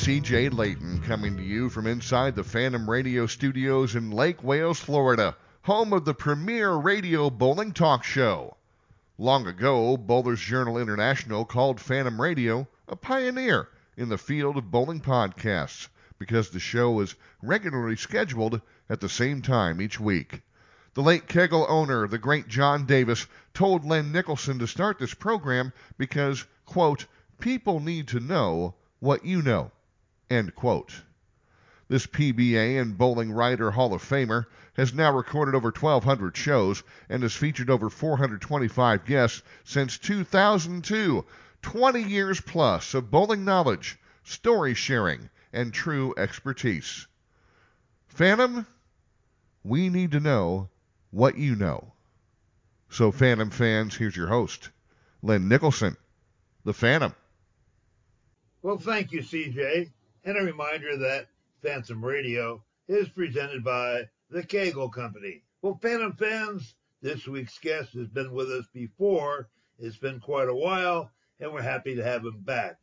CJ Layton coming to you from inside the Phantom Radio studios in Lake Wales, Florida, home of the premier radio bowling talk show. Long ago, Bowlers Journal International called Phantom Radio a pioneer in the field of bowling podcasts because the show was regularly scheduled at the same time each week. The late Kegel owner, the great John Davis, told Len Nicholson to start this program because, quote, people need to know what you know, end quote. This PBA and Bowling Writer Hall of Famer has now recorded over 1,200 shows and has featured over 425 guests since 2002. 20 years plus of bowling knowledge, story sharing, and true expertise. Phantom, we need to know what you know. So, Phantom fans, here's your host, Len Nicholson, the Phantom. Well, thank you, CJ. And a reminder that Phantom Radio is presented by the Kegel Company. Well, Phantom fans, this week's guest has been with us before. It's been quite a while, and we're happy to have him back.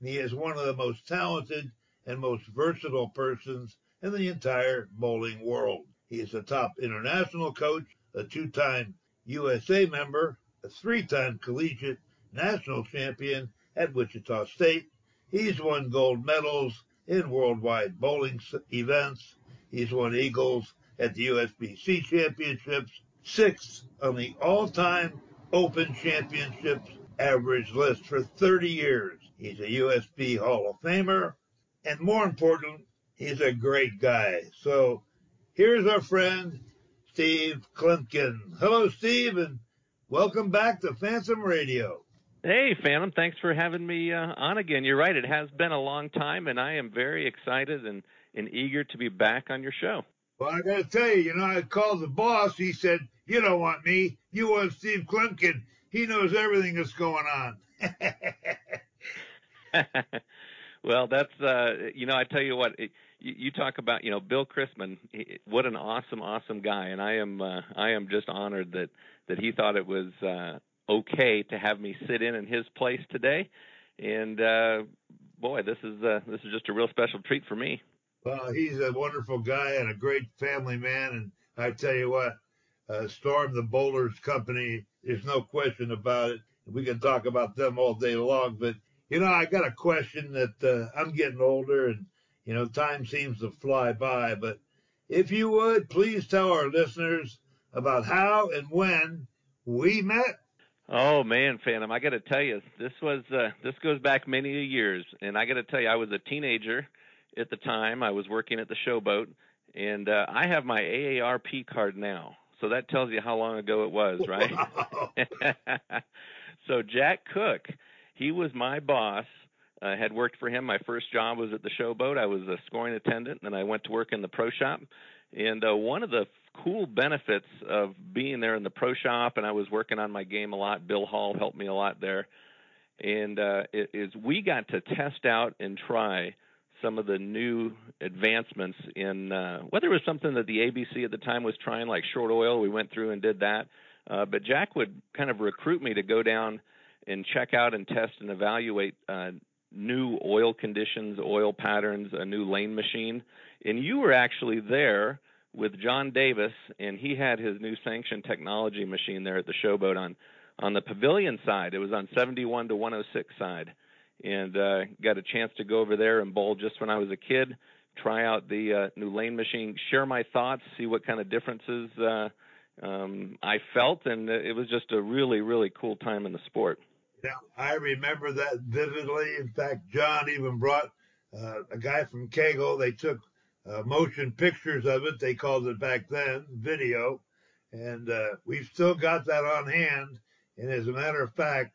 And he is one of the most talented and most versatile persons in the entire bowling world. He is a top international coach, a two-time USA member, a three-time collegiate national champion at Wichita State. He's won gold medals in worldwide bowling events. He's won eagles at the USBC championships, sixth on the all-time Open Championships average list for 30 years. He's a USB Hall of Famer, and more important, he's a great guy. So here's our friend Steve Kloempken. Hello, Steve, and welcome back to Phantom Radio. Hey, Phantom. Thanks for having me uh, on again. You're right. It has been a long time, and I am very excited and, and eager to be back on your show. Well, I got to tell you, you know, I called the boss. He said, You don't want me. You want Steve Kloempken. He knows everything that's going on. well, that's, uh, you know, I tell you what, it, you, you talk about, you know, Bill Chrisman. He, what an awesome, awesome guy. And I am, uh, I am just honored that, that he thought it was, uh, okay to have me sit in in his place today. And uh, boy, this is uh, this is just a real special treat for me. Well, he's a wonderful guy and a great family man. And I tell you what, uh, Storm the Bowlers Company, there's no question about it. We can talk about them all day long. But you know, I got a question that uh, I'm getting older, and you know, time seems to fly by. But if you would please tell our listeners about how and when we met Oh man, Phantom! I got to tell you, this was uh, this goes back many years, and I got to tell you, I was a teenager at the time. I was working at the Showboat, and uh, I have my AARP card now, so that tells you how long ago it was, right? Wow. so Jack Cook, he was my boss. I had worked for him. My first job was at the Showboat. I was a scoring attendant, and I went to work in the pro shop. And uh, one of the cool benefits of being there in the pro shop, and I was working on my game a lot. Bill Hall helped me a lot there, and uh, is we got to test out and try some of the new advancements in uh, whether it was something that the ABC at the time was trying, like short oil. We went through and did that, uh, but Jack would kind of recruit me to go down and check out and test and evaluate uh, new oil conditions, oil patterns, a new lane machine. And you were actually there with John Davis, and he had his new sanction technology machine there at the showboat on on the pavilion side. It was on 71 to 106 side, and uh, got a chance to go over there and bowl just when I was a kid, try out the uh, new lane machine, share my thoughts, see what kind of differences uh, um, I felt, and it was just a really really cool time in the sport. Yeah, I remember that vividly. In fact, John even brought uh, a guy from Kegel. They took uh, motion pictures of it. They called it back then video, and uh, we've still got that on hand. And as a matter of fact,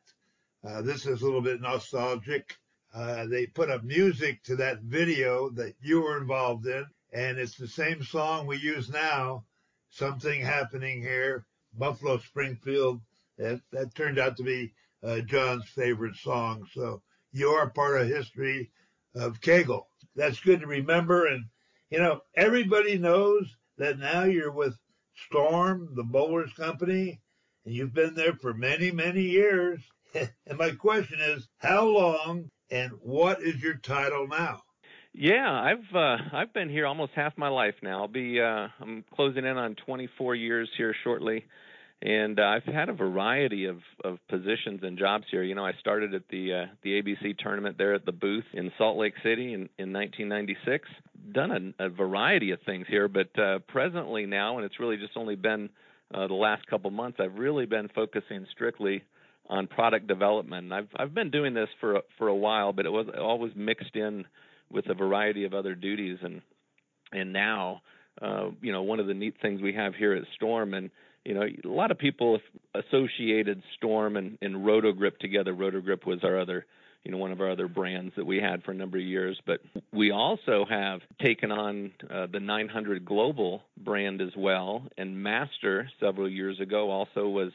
uh, this is a little bit nostalgic. Uh, they put up music to that video that you were involved in, and it's the same song we use now. Something happening here. Buffalo Springfield. That, that turned out to be uh, John's favorite song. So you are part of history of Kegel. That's good to remember. And, you know, everybody knows that now you're with Storm, the Bowlers Company, and you've been there for many, many years. and my question is, how long and what is your title now? Yeah, I've uh, I've been here almost half my life now. I'll be uh, I'm closing in on 24 years here shortly, and uh, I've had a variety of of positions and jobs here. You know, I started at the uh, the ABC tournament there at the booth in Salt Lake City in in 1996. Done a, a variety of things here, but uh, presently now, and it's really just only been uh, the last couple months, I've really been focusing strictly on product development. I've I've been doing this for for a while, but it was always mixed in with a variety of other duties and and now uh, you know one of the neat things we have here at Storm and you know a lot of people associated Storm and, and Rotogrip together. Rotogrip was our other you know one of our other brands that we had for a number of years. But we also have taken on uh, the 900 global brand as well. And master several years ago also was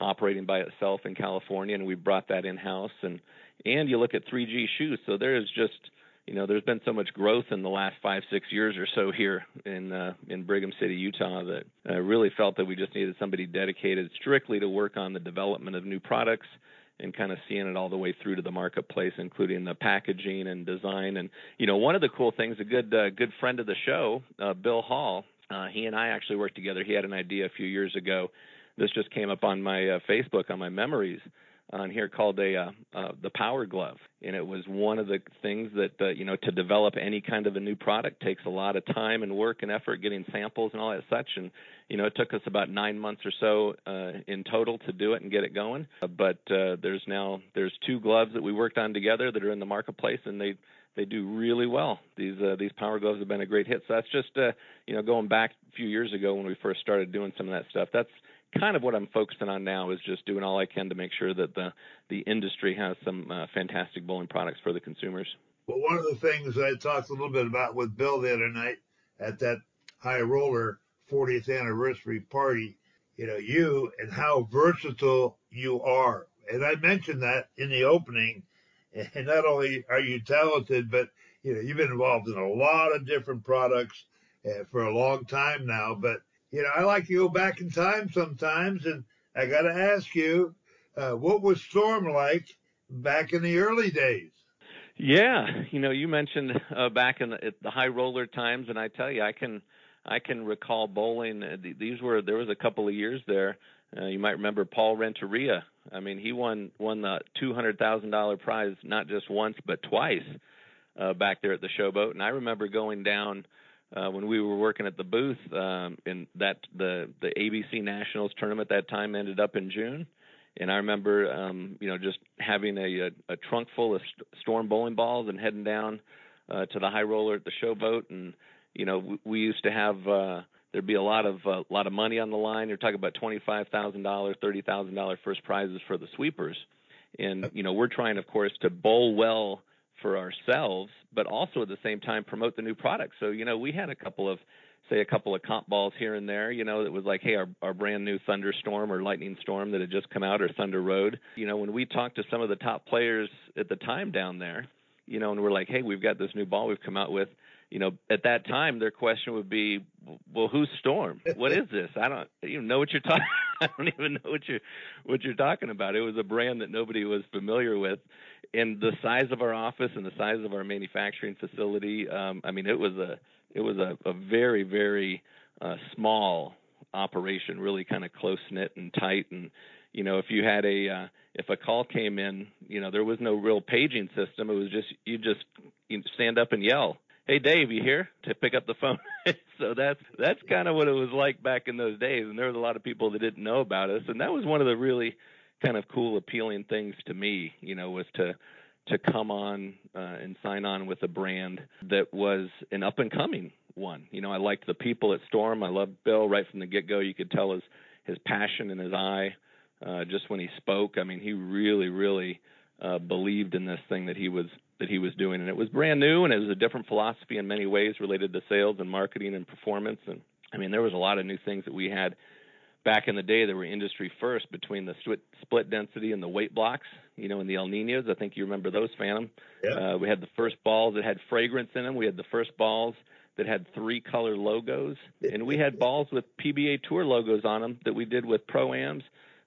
operating by itself in California and we brought that in house and and you look at 3G shoes so there is just you know, there's been so much growth in the last five, six years or so here in uh, in Brigham City, Utah, that I really felt that we just needed somebody dedicated strictly to work on the development of new products and kind of seeing it all the way through to the marketplace, including the packaging and design. And you know, one of the cool things, a good uh, good friend of the show, uh, Bill Hall, uh, he and I actually worked together. He had an idea a few years ago. This just came up on my uh, Facebook on my memories on here called a uh, uh, the Power Glove, and it was one of the things that uh, you know to develop any kind of a new product takes a lot of time and work and effort, getting samples and all that such. And you know it took us about nine months or so uh, in total to do it and get it going. Uh, but uh, there's now there's two gloves that we worked on together that are in the marketplace, and they they do really well. These uh, these power gloves have been a great hit. So that's just uh, you know going back a few years ago when we first started doing some of that stuff. That's kind of what I'm focusing on now is just doing all I can to make sure that the the industry has some uh, fantastic bowling products for the consumers. Well, one of the things I talked a little bit about with Bill the other night at that high roller 40th anniversary party, you know, you and how versatile you are. And I mentioned that in the opening. And not only are you talented, but you know, you've been involved in a lot of different products uh, for a long time now. But you know, I like to go back in time sometimes, and I got to ask you, uh, what was Storm like back in the early days? Yeah, you know, you mentioned uh, back in the, the high roller times, and I tell you, I can I can recall bowling. Uh, these were there was a couple of years there. Uh, you might remember Paul Renteria. I mean, he won won the two hundred thousand dollar prize not just once but twice uh, back there at the Showboat. And I remember going down uh, when we were working at the booth, um, and that the the ABC Nationals tournament that time ended up in June, and I remember, um, you know, just having a, a, a trunk full of st- storm bowling balls and heading down uh, to the high roller at the Showboat, and you know, we, we used to have. Uh, There'd be a lot of a uh, lot of money on the line. You're talking about twenty five thousand dollars, thirty thousand dollar first prizes for the sweepers, and you know we're trying, of course, to bowl well for ourselves, but also at the same time promote the new product. So, you know, we had a couple of say a couple of comp balls here and there, you know, that was like, hey, our, our brand new Thunderstorm or Lightning Storm that had just come out or Thunder Road. You know, when we talked to some of the top players at the time down there, you know, and we're like, hey, we've got this new ball we've come out with. You know, at that time, their question would be, well, who's Storm? What is this? I don't even know what you're talking. I don't even know what you're what you're talking about. It was a brand that nobody was familiar with, and the size of our office and the size of our manufacturing facility, um, I mean, it was a it was a, a very very uh, small operation, really kind of close knit and tight. And you know, if you had a uh, if a call came in, you know, there was no real paging system. It was just you just you stand up and yell, "Hey, Dave, you here?" to pick up the phone. so that's that's kind of what it was like back in those days. And there was a lot of people that didn't know about us, and that was one of the really kind of cool, appealing things to me, you know, was to to come on uh, and sign on with a brand that was an up and coming one. You know, I liked the people at Storm. I loved Bill right from the get go. You could tell his his passion in his eye uh, just when he spoke. I mean, he really, really uh, believed in this thing that he was that he was doing, and it was brand new, and it was a different philosophy in many ways related to sales and marketing and performance. And I mean, there was a lot of new things that we had back in the day, they were industry first between the split density and the weight blocks. You know, in the El Ninos, I think you remember those, Phantom. Yeah. Uh, we had the first balls that had fragrance in them. We had the first balls that had three color logos, and we had balls with PBA Tour logos on them that we did with pro ams.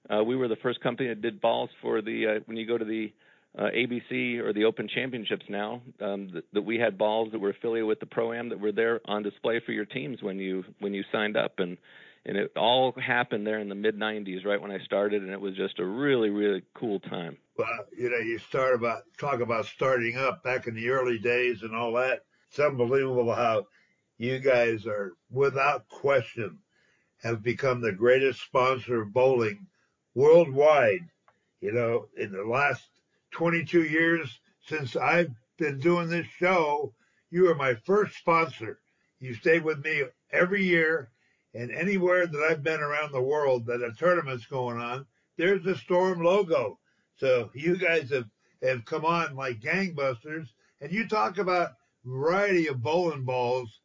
Uh, we were the first company that did balls for the uh, when you go to the uh, ABC or the Open Championships now um, that, that we had balls that were affiliated with the pro am that were there on display for your teams when you when you signed up and and it all happened there in the mid 90s right when I started and it was just a really really cool time. Well, you know, you start about talk about starting up back in the early days and all that. It's unbelievable how you guys are without question have become the greatest sponsor of bowling worldwide. You know, in the last 22 years since I've been doing this show, you are my first sponsor. You stayed with me every year, and anywhere that I've been around the world that a tournament's going on, there's the Storm logo. So you guys have, have come on like gangbusters. And you talk about variety of bowling balls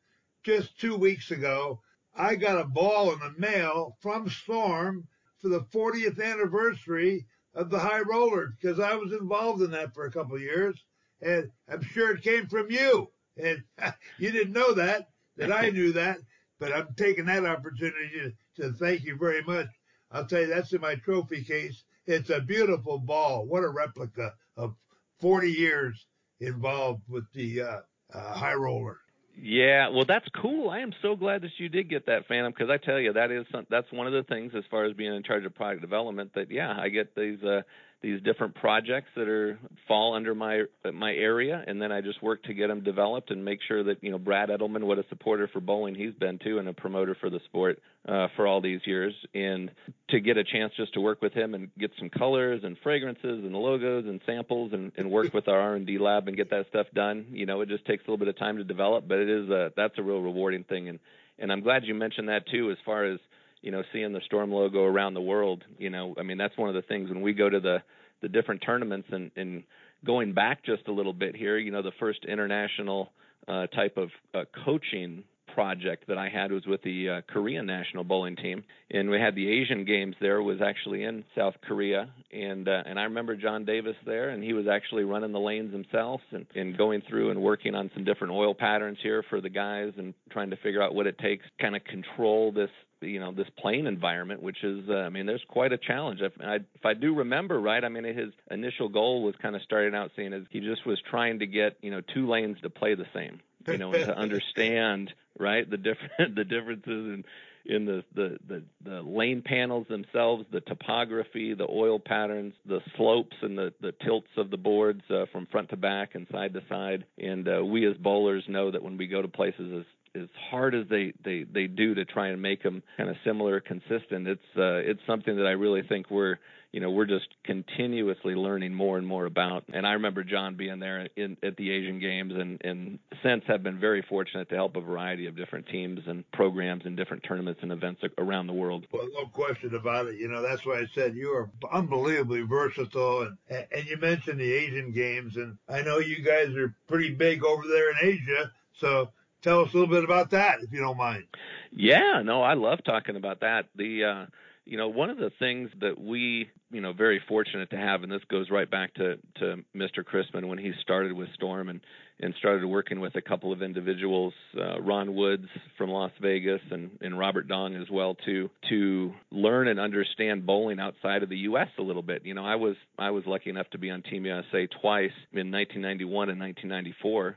just two weeks ago, I got a ball in the mail from Storm for the 40th anniversary of the high roller because I was involved in that for a couple of years. And I'm sure it came from you. And you didn't know that, that I knew that, but I'm taking that opportunity to, to thank you very much. I'll tell you, that's in my trophy case. It's a beautiful ball. What a replica of 40 years involved with the uh, uh, high roller. Yeah, well, that's cool. I am so glad that you did get that Phantom because I tell you that is some, that's one of the things as far as being in charge of product development that yeah I get these uh, these different projects that are fall under my my area, and then I just work to get them developed and make sure that you know Brad Edelman, what a supporter for bowling he's been too, and a promoter for the sport uh, for all these years, and to get a chance just to work with him and get some colors and fragrances and logos and samples and, and work with our R and D lab and get that stuff done. You know, it just takes a little bit of time to develop, but it is a that's a real rewarding thing, and and I'm glad you mentioned that too, as far as you know, seeing the Storm logo around the world. You know, I mean, that's one of the things when we go to the the different tournaments and, and going back just a little bit here. You know, the first international uh, type of uh, coaching project that I had was with the uh, Korean national bowling team, and we had the Asian Games there. Was actually in South Korea, and uh, and I remember John Davis there, and he was actually running the lanes himself and, and going through and working on some different oil patterns here for the guys and trying to figure out what it takes kind of control this you know this plane environment, which is uh, I mean there's quite a challenge. If I, if I do remember right, I mean his initial goal was kind of starting out saying as he just was trying to get you know two lanes to play the same, you know, and to understand right the different the differences in in the, the the the lane panels themselves, the topography, the oil patterns, the slopes and the the tilts of the boards uh, from front to back and side to side. And uh, we as bowlers know that when we go to places as as hard as they they they do to try and make them kind of similar, consistent, it's uh, it's something that I really think we're you know we're just continuously learning more and more about. And I remember John being there in, at the Asian Games, and and since have been very fortunate to help a variety of different teams and programs and different tournaments and events around the world. Well, no question about it. You know that's why I said you are unbelievably versatile, and and you mentioned the Asian Games, and I know you guys are pretty big over there in Asia, so tell us a little bit about that, if you don't mind. Yeah, no, I love talking about that. The uh, you know, one of the things that we, you know, very fortunate to have, and this goes right back to to Mr. Chrisman when he started with Storm and and started working with a couple of individuals, uh, Ron Woods from Las Vegas and and Robert Dong as well too, to learn and understand bowling outside of the U.S. a little bit. You know, I was I was lucky enough to be on Team USA twice in 1991 and 1994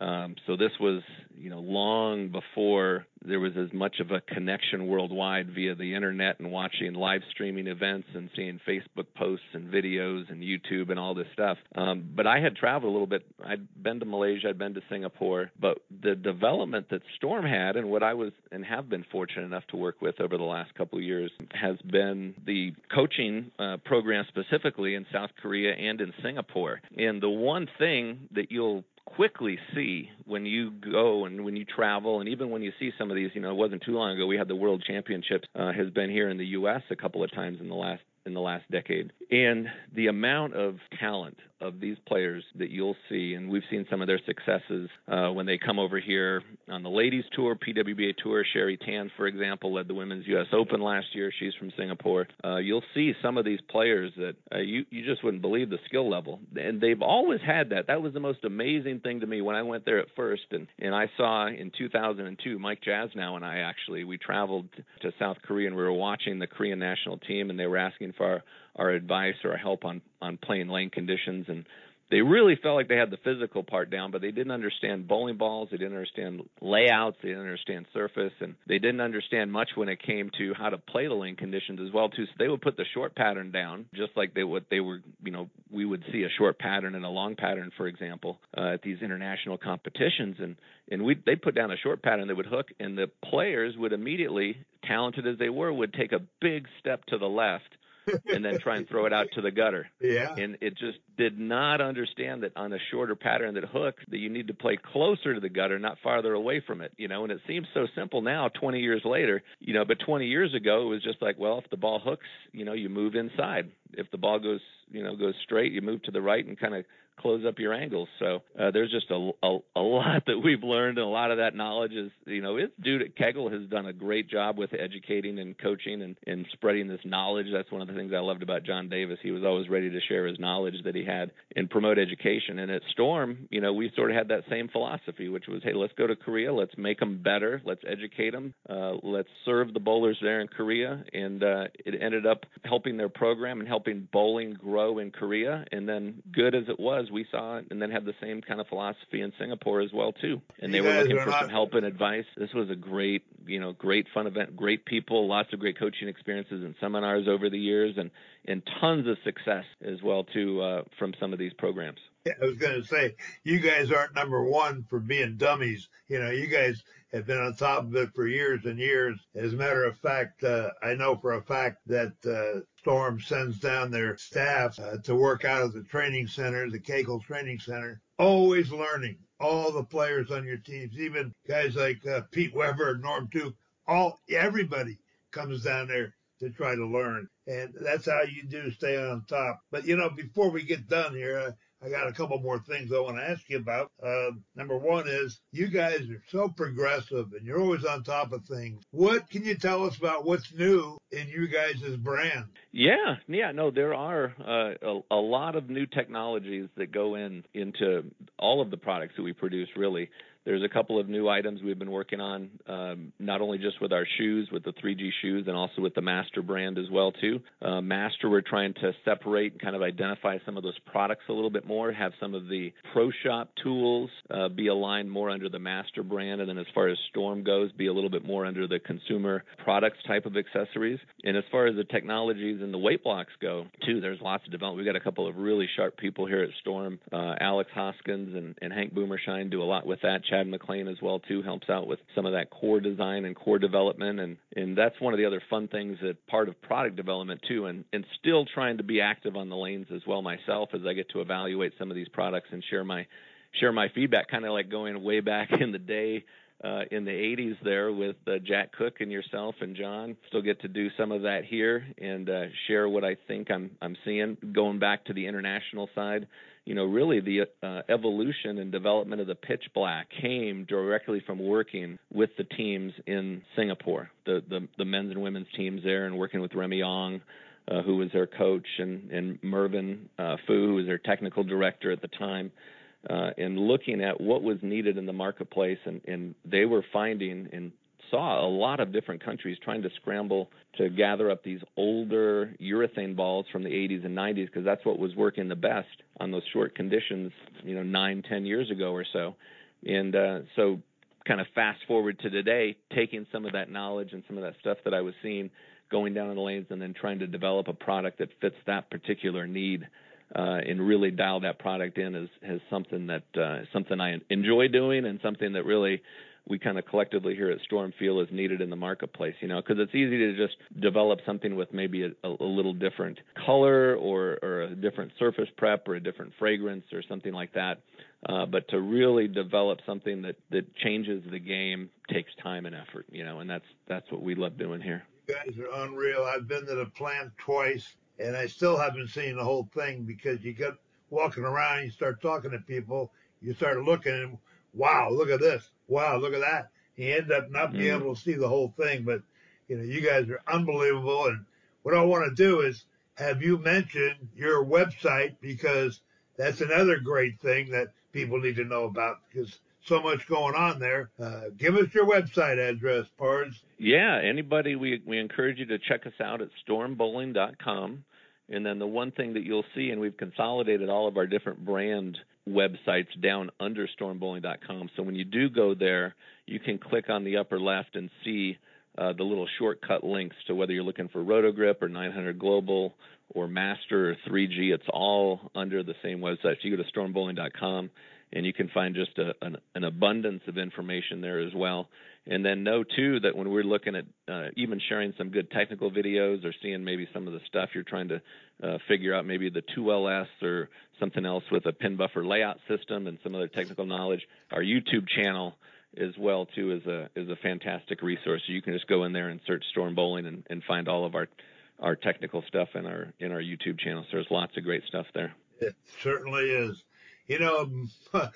um, so this was, you know, long before there was as much of a connection worldwide via the internet and watching live streaming events and seeing Facebook posts and videos and YouTube and all this stuff. Um, but I had traveled a little bit. I'd been to Malaysia, I'd been to Singapore, but the development that Storm had and what I was and have been fortunate enough to work with over the last couple of years has been the coaching uh, program specifically in South Korea and in Singapore. And the one thing that you'll quickly see when you go and when you travel and even when you see some of these you know it wasn't too long ago we had the world championships uh, has been here in the US a couple of times in the last in the last decade. And the amount of talent of these players that you'll see, and we've seen some of their successes uh, when they come over here on the ladies tour, PWBA tour. Cherie Tan, for example, led the women's U.S. Open last year. She's from Singapore. Uh, you'll see some of these players that uh, you you just wouldn't believe the skill level, and they've always had that. That was the most amazing thing to me when I went there at first, and and I saw in 2002 Mike Jasnow and I actually we traveled to South Korea and we were watching the Korean national team, and they were asking for our, our advice or our help on on playing lane conditions. And they really felt like they had the physical part down, but they didn't understand bowling balls, they didn't understand layouts, they didn't understand surface, and they didn't understand much when it came to how to play the lane conditions as well too. So they would put the short pattern down, just like they would they were you know we would see a short pattern and a long pattern, for example, uh, at these international competitions, and and we they put down a short pattern they would hook, and the players would immediately, talented as they were, would take a big step to the left and then try and throw it out to the gutter. Yeah. And it just did not understand that on a shorter pattern that hook that you need to play closer to the gutter, not farther away from it. You know, and it seems so simple now, 20 years later. You know, but 20 years ago it was just like, well, if the ball hooks, you know, you move inside. If the ball goes, you know, goes straight, you move to the right and kind of close up your angles. So uh, there's just a, a, a lot that we've learned, and a lot of that knowledge is, you know, it's due to Kegel has done a great job with educating and coaching and, and spreading this knowledge. That's one of the things I loved about John Davis. He was always ready to share his knowledge that he had and promote education. And at Storm, you know, we sort of had that same philosophy, which was, hey, let's go to Korea, let's make them better, let's educate them, uh, let's serve the bowlers there in Korea, and uh, it ended up helping their program and helping bowling grow in Korea. And then, good as it was, we saw it, and then had the same kind of philosophy in Singapore as well too. And they You were looking for not- some help and advice. This was a great, you know, great fun event, great people, lots of great coaching experiences and seminars over the years, and and tons of success as well too uh, from some of these programs. I was going to say, you guys aren't number one for being dummies. You know, you guys have been on top of it for years and years. As a matter of fact, uh, I know for a fact that uh, Storm sends down their staff uh, to work out of the training center, the Kegel Training Center, always learning. All the players on your teams, even guys like uh, Pete Weber, Norm Duke, all everybody comes down there to try to learn, and that's how you do stay on top. But you know, before we get done here, uh, I got a couple more things I want to ask you about. Uh, number one is you guys are so progressive and you're always on top of things. What can you tell us about what's new in you guys' brand? Yeah, yeah, no, there are uh, a, a lot of new technologies that go in into all of the products that we produce. Really, there's a couple of new items we've been working on, um, not only just with our shoes, with the 3G shoes, and also with the Master brand as well too. Uh, Master, we're trying to separate and kind of identify some of those products a little bit more, have some of the Pro Shop tools uh, be aligned more under the Master brand, and then as far as Storm goes, be a little bit more under the consumer products type of accessories. And as far as the technologies and the weight blocks go, too, there's lots of development. We've got a couple of really sharp people here at Storm. Uh, Alex Hoskins and, and Hank Boomershine do a lot with that. Chad McLean as well too helps out with some of that core design and core development, and and that's one of the other fun things that part of product development too, and and still trying to be active on the lanes as well myself as I get to evaluate some of these products and share my share my feedback, kind of like going way back in the day uh, in the 80s there with uh, Jack Cook and yourself and John. Still get to do some of that here and uh, share what I think I'm I'm seeing. Going back to the international side, you know, really the uh, evolution and development of the pitch black came directly from working with the teams in Singapore, the the, the men's and women's teams there, and working with Remy Ong. Uh, who was their coach, and, and Mervyn uh, Fu, who was their technical director at the time uh, and looking at what was needed in the marketplace, and, and they were finding and saw a lot of different countries trying to scramble to gather up these older urethane balls from the 80s and 90s because that's what was working the best on those short conditions, you know, nine, ten years ago or so. And uh, so, kind of fast forward to today, taking some of that knowledge and some of that stuff that I was seeing going down in the lanes, and then trying to develop a product that fits that particular need uh, and really dial that product in is, is something that uh, something I enjoy doing and something that really we kind of collectively here at Storm feel is needed in the marketplace. You know, because it's easy to just develop something with maybe a, a little different color or, or a different surface prep or a different fragrance or something like that. Uh, but to really develop something that that changes the game takes time and effort. You know, and that's that's what we love doing here. You guys are unreal. I've been to the plant twice. and I still haven't seen the whole thing because you get walking around, you start talking to people, you start looking and wow, look at this, wow, look at that. He end up not being Mm. able to see the whole thing, but you know, you guys are unbelievable. And what I want to do is have you mention your website because that's another great thing that people need to know about because so much going on there. Uh, give us your website address, Pards. Yeah, anybody, we we encourage you to check us out at stormbowling.com. And then the one thing that you'll see, and we've consolidated all of our different brand websites down under stormbowling.com. So when you do go there, you can click on the upper left and see uh, the little shortcut links to whether you're looking for Rotogrip or 900 Global or Master or 3G. It's all under the same website. So you go to stormbowling.com and you can find just a, an, an abundance of information there as well. And then know too that when we're looking at uh, even sharing some good technical videos or seeing maybe some of the stuff you're trying to uh, figure out, maybe the 2LS or something else with a pin buffer layout system and some other technical knowledge, our YouTube channel as well too is a is a fantastic resource. So you can just go in there and search Storm Bowling and, and find all of our our technical stuff in our in our YouTube channel. So there's lots of great stuff there. It certainly is. You know,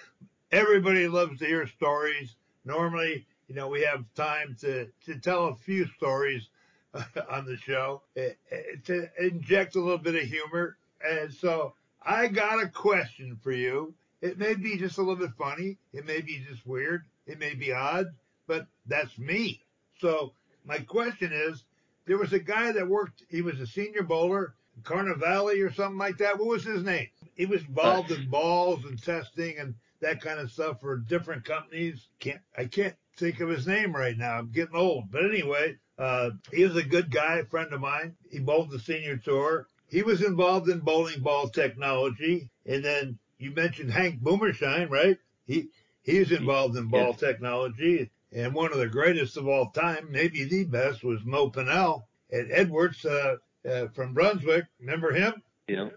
everybody loves to hear stories. Normally, you know, we have time to, to tell a few stories on the show eh, eh, to inject a little bit of humor. And so I got a question for you. It may be just a little bit funny. It may be just weird. It may be odd, but that's me. So my question is, there was a guy that worked, he was a senior bowler, Carnivale or something like that. What was his name? He was involved in balls and testing and that kind of stuff for different companies. Can't I can't think of his name right now. I'm getting old. But anyway, uh, he was a good guy, a friend of mine. He bowled the senior tour. He was involved in bowling ball technology. And then you mentioned Hank Boomershine, right? He he's involved in ball Yes. technology. And one of the greatest of all time, maybe the best, was Mo Pinel at Edwards uh, uh, from Brunswick. Remember him? Know.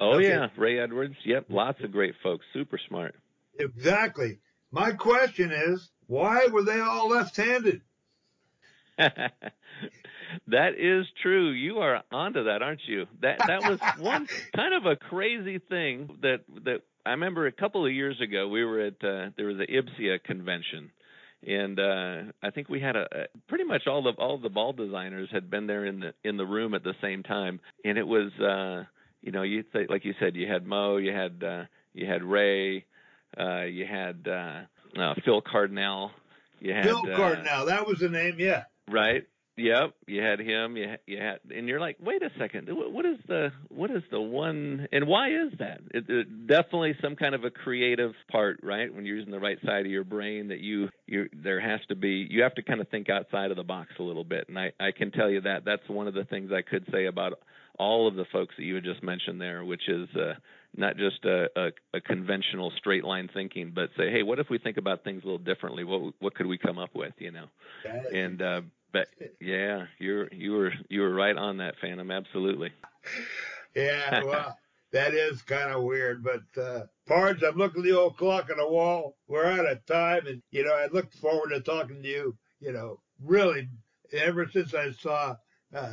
Oh Okay. yeah, Ray Edwards. Yep, lots of great folks. Super smart. Exactly. My question is, why were they all left-handed? that is true. You are onto that, aren't you? That that was one kind of a crazy thing that that I remember a couple of years ago. We were at uh, there was a IBSIA convention, and uh, I think we had a, a pretty much all the all the ball designers had been there in the in the room at the same time, and it was uh, you know you say like you said you had Mo, you had uh, you had Ray, uh, you had uh, uh, Phil Cardinal. You had Bill uh, Cardinal, that was the name, yeah. Right. Yep. You had him. You had, you had, and you're like, wait a second. What what is the what is the one? And why is that? It, it, definitely some kind of a creative part, right? When you're using the right side of your brain, that you you there has to be. You have to kind of think outside of the box a little bit. And I I can tell you that that's one of the things I could say about all of the folks that you had just mentioned there, which is uh, not just a, a, a conventional straight line thinking, but say, hey, what if we think about things a little differently? What what could we come up with? You know and uh but yeah you're you were you were right on that phantom absolutely Yeah, well, that is kind of weird, but uh, Pards, I'm looking at the old clock on the wall. We're out of time, and you know, I look forward to talking to you. You know, really, ever since I saw uh,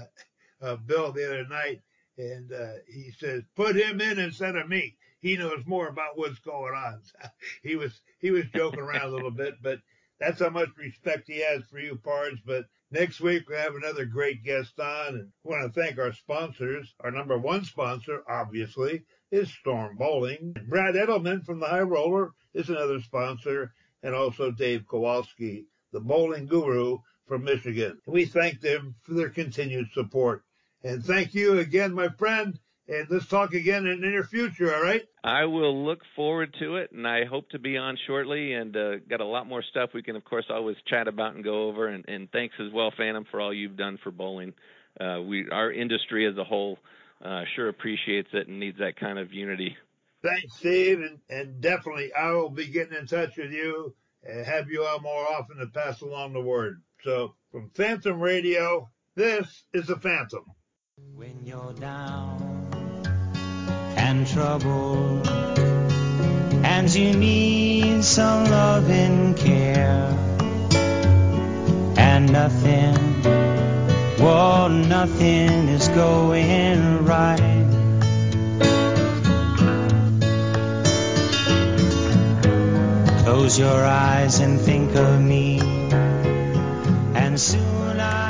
uh, Bill the other night, and uh, he says, "Put him in instead of me. He knows more about what's going on." he was he was joking around a little bit, but that's how much respect he has for you, Pards. But next week we have another great guest on, and I want to thank our sponsors. Our number one sponsor, obviously, is Storm Bowling. Brad Edelman from the High Roller is another sponsor, and also Dave Kowalski, the bowling guru from Michigan. We thank them for their continued support. And thank you again, my friend. And let's talk again in the near future, all right? i will look forward to it and i hope to be on shortly and uh got a lot more stuff we can of course always chat about and go over and, and thanks as well phantom for all you've done for bowling uh we our industry as a whole uh sure appreciates it and needs that kind of unity Thanks, Steve. And, and definitely, I will be getting in touch with you and have you on more often to pass along the word. So, from Phantom Radio, this is the Phantom. When you're down and troubled, and you need some love and care, and nothing, well, nothing is going right. Close your eyes and think of me, and soon I